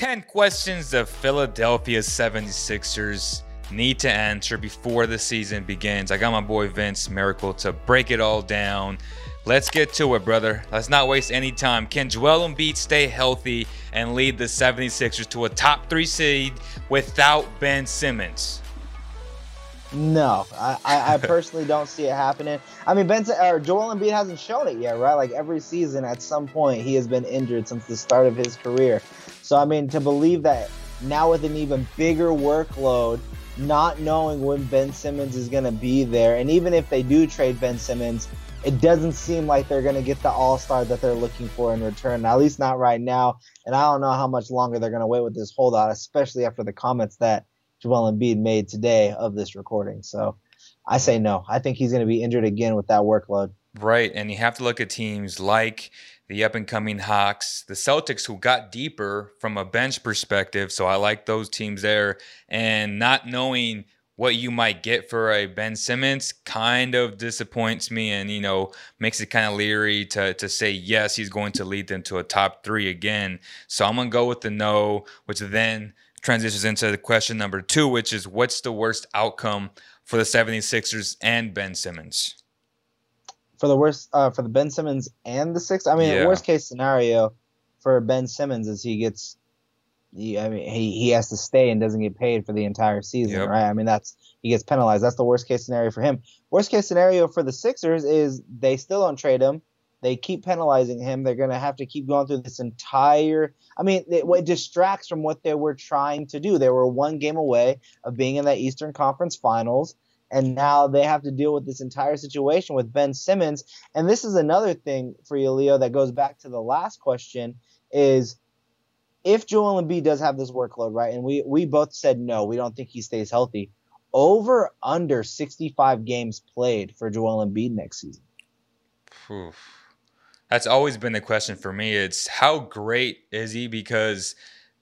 10 questions the Philadelphia 76ers need to answer before the season begins. I got my boy Vince Miracle to break it all down. Let's get to it, brother. Let's not waste any time. Can Joel Embiid stay healthy and lead the 76ers to a top three seed without Ben Simmons? No, I, I, personally don't see it happening. I mean, Ben or Joel Embiid hasn't shown it yet, right? Like every season, at some point, he has been injured since the start of his career. So I mean, to believe that now with an even bigger workload, not knowing when Ben Simmons is going to be there, and even if they do trade Ben Simmons, it doesn't seem like they're going to get the all star that they're looking for in return, at least not right now. And I don't know how much longer they're going to wait with this holdout, especially after the comments that Joel Embiid made today of this recording. So I say no. I think he's going to be injured again with that workload. Right. And you have to look at teams like the up and coming Hawks, the Celtics, who got deeper from a bench perspective. So I like those teams there. And not knowing what you might get for a Ben Simmons kind of disappoints me and, you know, makes it kind of leery to, to say, yes, he's going to lead them to a top three again. So I'm going to go with the no, which then transitions into the question number two, which is what's the worst outcome for the 76ers and Ben Simmons? For the worst, uh, for the Ben Simmons and the six, I mean, yeah. worst case scenario for Ben Simmons is he gets he, I mean, he, he has to stay and doesn't get paid for the entire season, yep. right? I mean, that's he gets penalized. That's the worst case scenario for him. Worst case scenario for the Sixers is they still don't trade him. They keep penalizing him. They're going to have to keep going through this entire. I mean, it, it distracts from what they were trying to do. They were one game away of being in that Eastern Conference Finals and now they have to deal with this entire situation with Ben Simmons. And this is another thing for you, Leo, that goes back to the last question: is if Joel Embiid does have this workload, right, and we we both said no, we don't think he stays healthy. Over under 65 games played for Joel Embiid next season. Oof. That's always been the question for me. It's how great is he? Because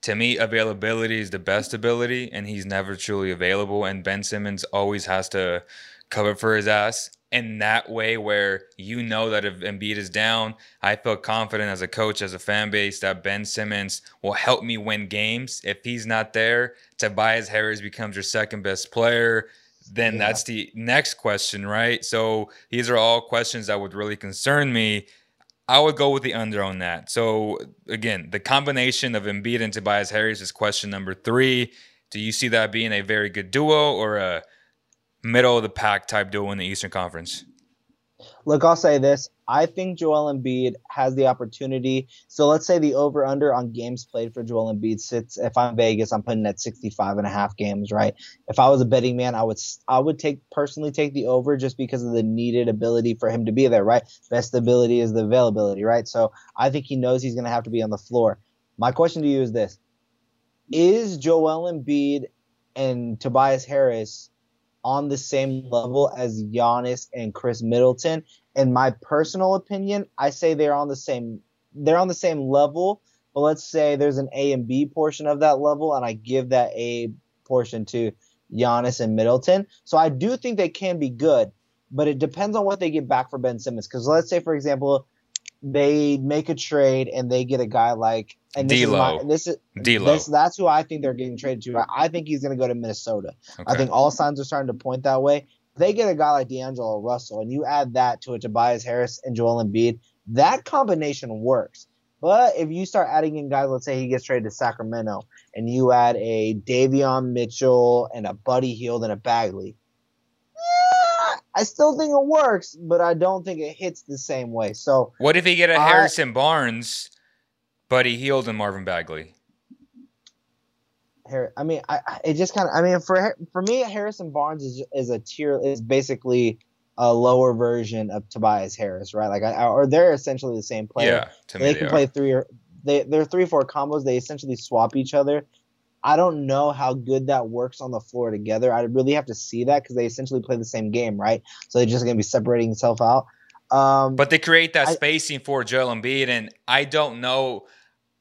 to me, availability is the best ability, and he's never truly available. And Ben Simmons always has to cover for his ass in that way where you know that if Embiid is down, I feel confident as a coach, as a fan base, that Ben Simmons will help me win games. If he's not there, Tobias Harris becomes your second best player. Then yeah. that's the next question, right? So these are all questions that would really concern me. I would go with the under on that. So again, the combination of Embiid and Tobias Harris is question number three. Do you see that being a very good duo or a middle of the pack type duo in the Eastern Conference? Look, I'll say this. I think Joel Embiid has the opportunity. So let's say the over under on games played for Joel Embiid sits. If I'm Vegas, I'm putting at 65 and a half games, right? If I was a betting man, I would I would take personally take the over just because of the needed ability for him to be there, right? Best ability is the availability, right? So I think he knows he's going to have to be on the floor. My question to you is this: Is Joel Embiid and Tobias Harris on the same level as Giannis and Khris Middleton. In my personal opinion, I say they're on the same they're on the same level, but let's say there's an A and B portion of that level, and I give that A portion to Giannis and Middleton. So I do think they can be good, but it depends on what they get back for Ben Simmons. Because let's say, for example, they make a trade and they get a guy like and this D-Lo. is my, this is This, that's who I think they're getting traded to. I think he's going to go to Minnesota. Okay. I think all signs are starting to point that way. If they get a guy like D'Angelo Russell and you add that to a Tobias Harris and Joel Embiid, that combination works. But if you start adding in guys, let's say he gets traded to Sacramento, and you add a Davion Mitchell and a Buddy Hield and a Bagley, I still think it works, but I don't think it hits the same way. So what if he get a Harrison Barnes, Buddy Hield, and Marvin Bagley? I mean, I, it just kind of. I mean, for for me, Harrison Barnes is is a tier is basically a lower version of Tobias Harris, right? Like, I, or they're essentially the same player. Yeah, they can they play three or they they're three four combos. They essentially swap each other. I don't know how good that works on the floor together. I really have to see that because they essentially play the same game, right? So they're just going to be separating itself out. Um, but they create that I, spacing for Joel Embiid, and I don't know.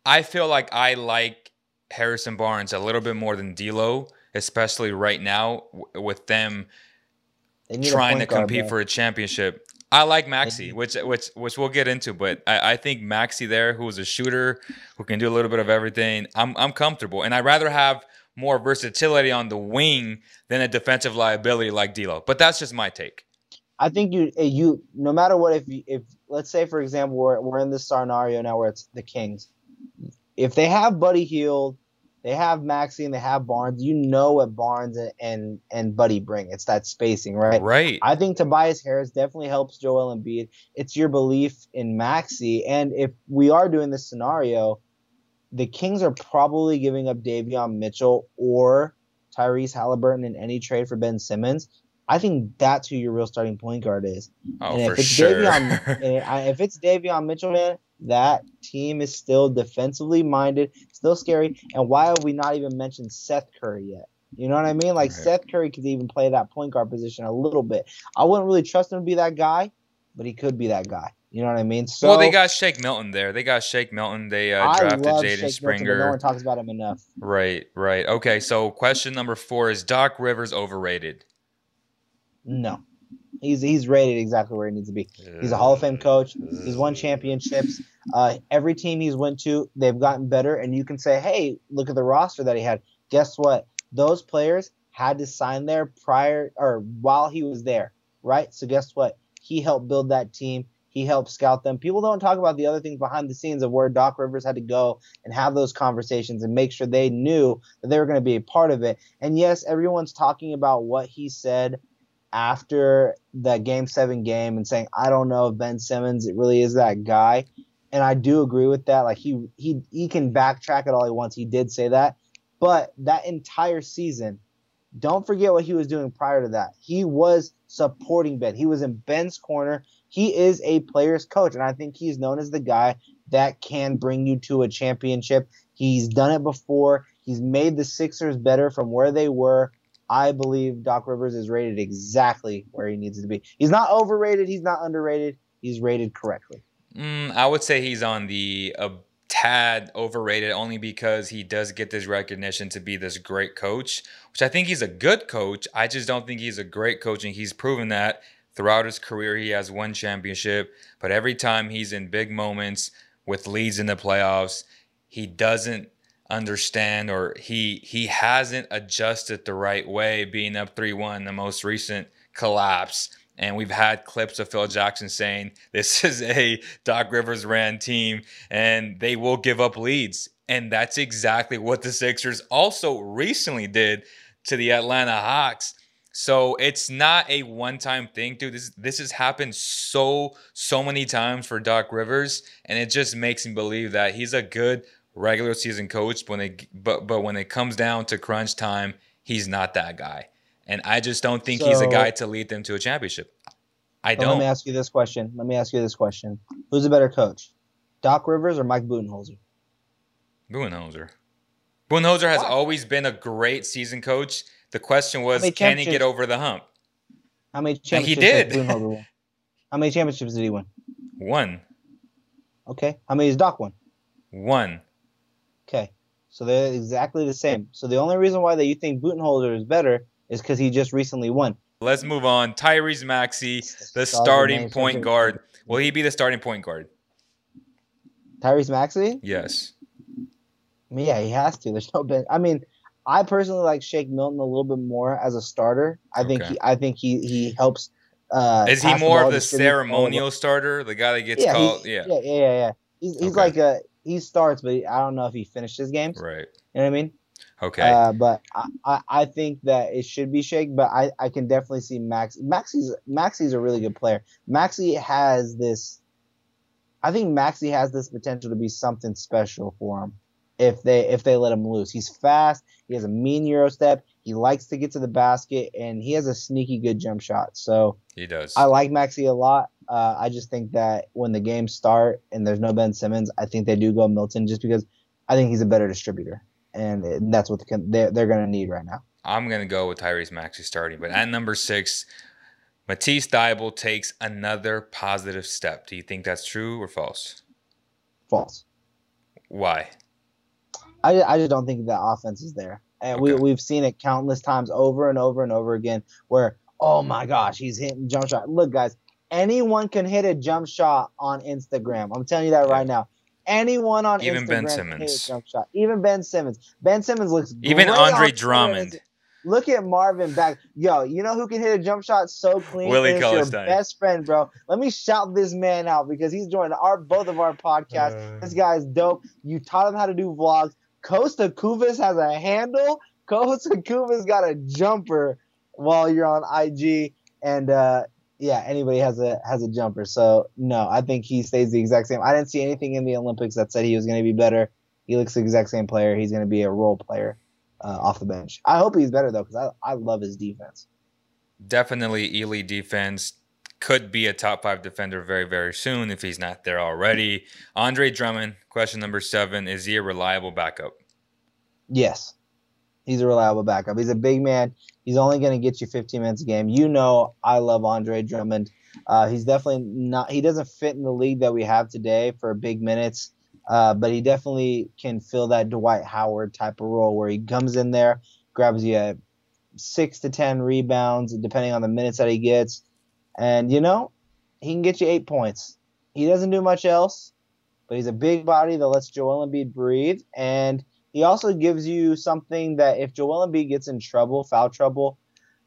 I feel like I like Harrison Barnes a little bit more than D'Lo, especially right now with them trying to compete for a championship. I like Maxey, which which which we'll get into, but I, I think Maxey there, who's a shooter, who can do a little bit of everything. I'm I'm comfortable, and I'd rather have more versatility on the wing than a defensive liability like D'Lo. But that's just my take. I think you eh, you no matter what if if let's say for example we're we're in this scenario now where it's the Kings, if they have Buddy Hield they have Maxey and they have Barnes. You know what Barnes and, and, and Buddy bring. It's that spacing, right? Right. I think Tobias Harris definitely helps Joel Embiid. It's your belief in Maxey. And if we are doing this scenario, the Kings are probably giving up Davion Mitchell or Tyrese Halliburton in any trade for Ben Simmons. I think that's who your real starting point guard is. Oh, and if for it's sure. Davion, if it's Davion Mitchell, man, that team is still defensively minded, still scary. And why have we not even mentioned Seth Curry yet? You know what I mean? Like Right. Seth Curry could even play that point guard position a little bit. I wouldn't really trust him to be that guy, but he could be that guy. You know what I mean? So well, they got Shake Milton there. They got Shake Milton. They uh, drafted Jaden Shake Milton, Springer. no one talks about him enough. Right, right. Okay, so question number four is Doc Rivers overrated? No. He's he's rated exactly where he needs to be. He's a Hall of Fame coach. He's won championships. Uh, every team he's went to, they've gotten better. And you can say, hey, look at the roster that he had. Guess what? Those players had to sign there prior or while he was there, right? So guess what? He helped build that team. He helped scout them. People don't talk about the other things behind the scenes of where Doc Rivers had to go and have those conversations and make sure they knew that they were going to be a part of it. And yes, everyone's talking about what he said after that game seven game and saying, I don't know if Ben Simmons it really is that guy. And I do agree with that. Like he he he can backtrack it all he wants. He did say that. But that entire season, don't forget what he was doing prior to that. He was supporting Ben. He was in Ben's corner. He is a player's coach, and I think he's known as the guy that can bring you to a championship. He's done it before. He's made the Sixers better from where they were. I believe Doc Rivers is rated exactly where he needs to be. He's not overrated. He's not underrated. He's rated correctly. Mm, I would say he's on the a tad overrated only because he does get this recognition to be this great coach, which I think he's a good coach. I just don't think he's a great coach, and he's proven that throughout his career. He has one championship, but every time he's in big moments with leads in the playoffs, he doesn't understand or he he hasn't adjusted the right way being up 3-1 the most recent collapse and we've had clips of Phil Jackson saying this is a Doc Rivers ran team and they will give up leads. And that's exactly what the Sixers also recently did to the Atlanta Hawks. So it's not a one-time thing, dude. This this has happened so so many times for Doc Rivers, and it just makes me believe that he's a good regular season coach. When it but but when it comes down to crunch time, he's not that guy. And I just don't think he's a guy to lead them to a championship. I don't. Let me ask you this question. Let me ask you this question. Who's a better coach? Doc Rivers or Mike Budenholzer? Budenholzer. Budenholzer has always been a great season coach. The question was, can he get over the hump? How many And he championships did. How many championships did he win? One, Okay. How many has Doc won? one. So they're exactly the same. So the only reason why that you think Budenholzer is better is because he just recently won. Let's move on. Tyrese Maxey, the starting point guard. Will he be the starting point guard? Tyrese Maxey? Yes. I mean, yeah, he has to. There's no ben. I mean, I personally like Shake Milton a little bit more as a starter. I think Okay. he, I think he he helps. Uh, Is he more of the distribute all of ceremonial starter, the guy that gets yeah, called? Yeah. yeah, yeah, yeah, yeah. He's he's Okay. like a he starts, but I don't know if he finishes games. Right. You know what I mean? Okay. Uh, but I, I, I think that it should be Shake, but I, I can definitely see Max. Maxey's Maxey's a really good player. Maxey has this. I think Maxey has this potential to be something special for him if they if they let him loose. He's fast. He has a mean euro step. He likes to get to the basket, and he has a sneaky good jump shot. So he does. I like Maxey a lot. Uh, I just think that when the games start and there's no Ben Simmons, I think they do go Milton just because I think he's a better distributor, and that's what they're they're going to need right now. I'm gonna go with Tyrese Maxey starting, but at number six, Matisse Thybulle takes another positive step. Do you think that's true or false? False. Why? I, I just don't think that offense is there, and we Okay. we've seen it countless times over and over and over again where oh my gosh he's hitting jump shot. Look guys, anyone can hit a jump shot on Instagram. I'm telling you that right now. Anyone on Even Instagram Ben can hit Simmons. a jump shot. Even Ben Simmons. Ben Simmons looks Even great Andre on Twitter. Drummond. Look at Marvin back. Yo, you know who can hit a jump shot so clean? Willie It's your best friend, bro. Let me shout this man out because he's joined our both of our podcasts. Uh. this guy's dope. You taught him how to do vlogs. Costa Kuvas has a handle. Costa Kuvas got a jumper while you're on IG, and uh, yeah, anybody has a has a jumper. So no, I think he stays the exact same. I didn't see anything in the Olympics that said he was going to be better. He looks the exact same player. He's going to be a role player uh, off the bench. I hope he's better though, because I I love his defense. Definitely Ely defense. Could be a top five defender very, very soon if he's not there already. Andre Drummond, question number seven. Is he a reliable backup? Yes, he's a reliable backup. He's a big man. He's only going to get you 15 minutes a game. You know, I love Andre Drummond. Uh, he's definitely not. He doesn't fit in the league that we have today for big minutes, uh, but he definitely can fill that Dwight Howard type of role where he comes in there, grabs you six to ten rebounds, depending on the minutes that he gets, and you know, he can get you eight points. He doesn't do much else, but he's a big body that lets Joel Embiid breathe, and he also gives you something that if Joel Embiid gets in trouble, foul trouble,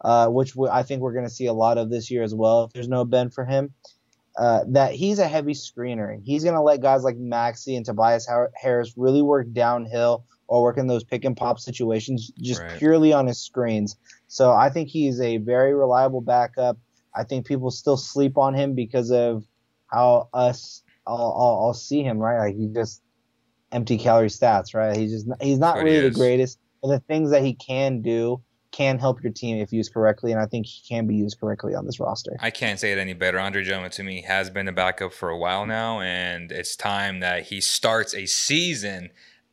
uh, which we, I think we're going to see a lot of this year as well, if there's no Ben for him, uh, that he's a heavy screener. He's going to let guys like Maxey and Tobias Harris really work downhill or work in those pick and pop situations just Right. purely on his screens. So I think he's a very reliable backup. I think people still sleep on him because of how us all, all, all see him, right? Like he just empty calorie stats, right? He's just he's not That's what he really the greatest, but the things that he can do can help your team if used correctly, and I think he can be used correctly on this roster. I can't say it any better. Andre Drummond to me has been a backup for a while now, and it's time that he starts a season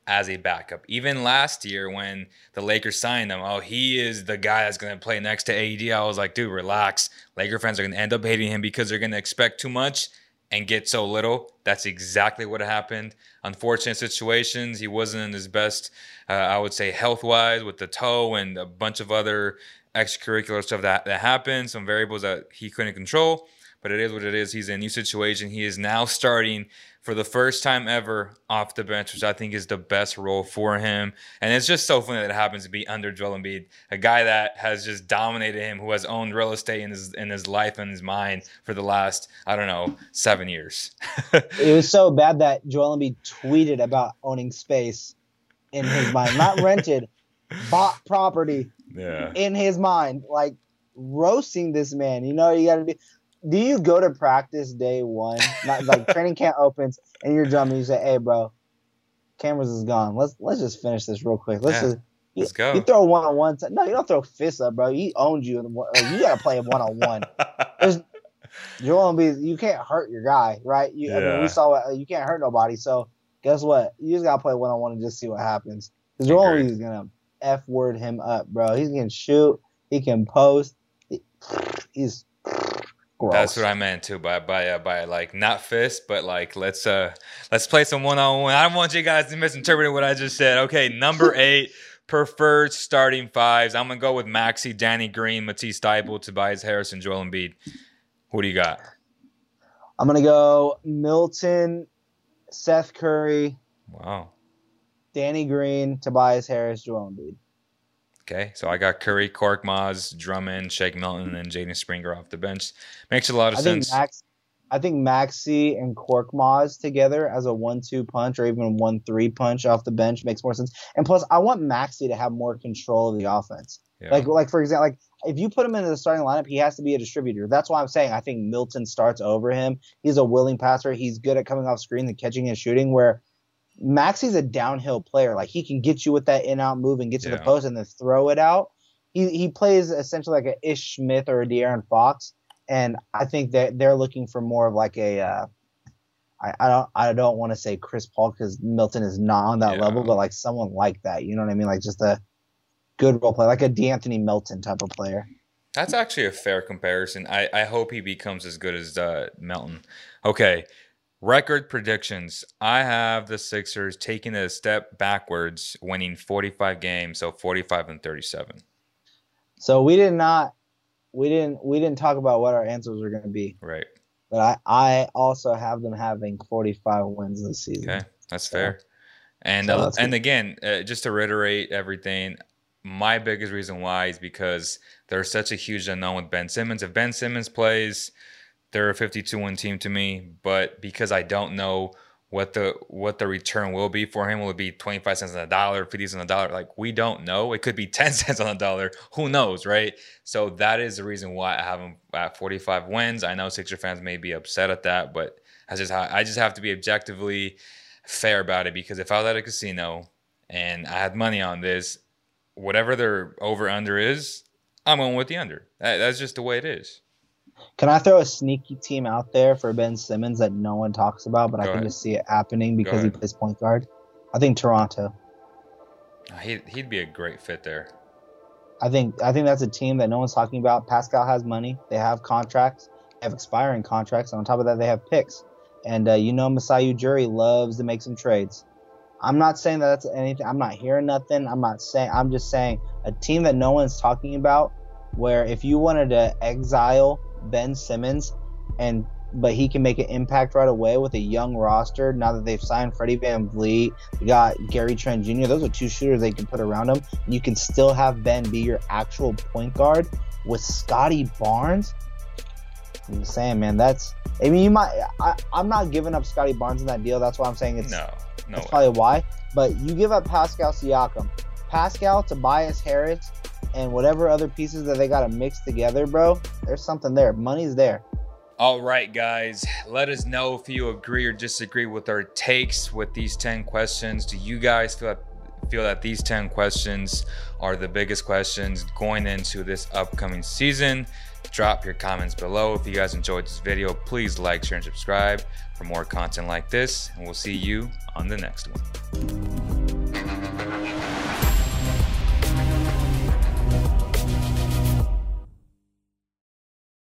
as a backup. Even last year when the Lakers signed him, oh, he is the guy that's going to play next to AD. I was like, dude, relax. Laker fans are going to end up hating him because they're going to expect too much and get so little. That's exactly what happened. Unfortunate situations. He wasn't in his best, uh, I would say, health wise with the toe and a bunch of other extracurricular stuff that, that happened, some variables that he couldn't control. But it is what it is. He's in a new situation. He is now starting for the first time ever off the bench, which I think is the best role for him. And it's just so funny that it happens to be under Joel Embiid, a guy that has just dominated him, who has owned real estate in his in his life and his mind for the last I don't know seven years. It was so bad that Joel Embiid tweeted about owning space in his mind, not rented, bought property yeah. in his mind, like roasting this man. You know, you got to be. Do you go to practice day one, not like training camp opens, and you're drumming? You say, "Hey, bro, cameras is gone. Let's let's just finish this real quick. Let's Yeah, just." You, let's go. You throw one on one. No, you don't throw fists up, bro. He owns you. in the like, you got to play one on one. There's Joel Embiid. You can't hurt your guy, right? You, I mean, Yeah. we saw uh, you can't hurt nobody. So guess what? You just gotta play one on one and just see what happens. Because Joel. Embiid is gonna f word him up, bro. He can shoot. He can post. He- he's gross. That's what I meant too by by uh, by like not fist, but like let's uh let's play some one on one. I don't want you guys to misinterpret what I just said. Okay, number eight, preferred starting fives. I'm gonna go with Maxey, Danny Green, Matisse Thybulle, Tobias Harris, and Joel Embiid. Who do you got? I'm gonna go Milton, Seth Curry, Wow. Danny Green, Tobias Harris, Joel Embiid. Okay, so I got Curry, Korkmaz, Drummond, Shake Milton, and Jaden Springer off the bench. Makes a lot of I think sense. Max, I think Maxey and Korkmaz together as a one-two punch or even one-three punch off the bench makes more sense. And plus, I want Maxey to have more control of the offense. Yeah. Like, like for example, like if you put him into the starting lineup, he has to be a distributor. That's why I'm saying I think Milton starts over him. He's a willing passer. He's good at coming off screen and catching and shooting. Where Maxey's a downhill player. Like he can get you with that in-out move and get to the post and then throw it out. He he plays essentially like a Ish Smith or a De'Aaron Fox, and I think that they're looking for more of like a. Uh, I, I don't I don't want to say Chris Paul because Milton is not on that Yeah. level, but like someone like that. You know what I mean? Like just a good role player, like a De'Anthony Melton type of player. That's actually a fair comparison. I, I hope he becomes as good as uh, Melton. Okay, record predictions. I have the Sixers taking a step backwards, winning 45 games, so 45 and 37. So we did not we didn't we didn't talk about what our answers were going to be. Right. But I I also have them having 45 wins this season. Okay, that's fair. And So uh, and again, uh, just to reiterate everything, my biggest reason why is because there's such a huge unknown with Ben Simmons. If Ben Simmons plays, they're a 52 win team to me. But because I don't know what the what the return will be for him, will it be 25 cents on the dollar, 50 cents on the dollar? Like we don't know. It could be 10 cents on the dollar. Who knows, right? So that is the reason why I have him at 45 wins. I know Sixer fans may be upset at that, but I just I just have to be objectively fair about it because if I was at a casino and I had money on this, whatever their over under is, I'm going with the under. That's just the way it is. Can I throw a sneaky team out there for Ben Simmons that no one talks about, but I can ahead. just see it happening because he plays point guard? I think Toronto. He, he'd be a great fit there. I think I think that's a team that no one's talking about. Pascal has money. They have contracts. They have expiring contracts. And on top of that, they have picks. And uh, you know, Masai Ujiri loves to make some trades. I'm not saying that that's anything. I'm not hearing nothing. I'm not saying. I'm just saying a team that no one's talking about. Where if you wanted to exile Ben Simmons, and but he can make an impact right away with a young roster. Now that they've signed Freddie VanVleet, they got Gary Trent Jr. Those are two shooters they can put around him. You can still have Ben be your actual point guard with Scottie Barnes. I'm saying, man. That's. I mean, you might. I, I'm not giving up Scottie Barnes in that deal. That's why I'm saying it's. No, no. That's way. probably why. But you give up Pascal Siakam, Pascal, Tobias Harris, and whatever other pieces that they got to mix together, bro. There's something there. Money's there. All right, guys. Let us know if you agree or disagree with our takes with these 10 questions. Do you guys feel that, feel that these 10 questions are the biggest questions going into this upcoming season? Drop your comments below. If you guys enjoyed this video, please like, share, and subscribe for more content like this. And we'll see you on the next one.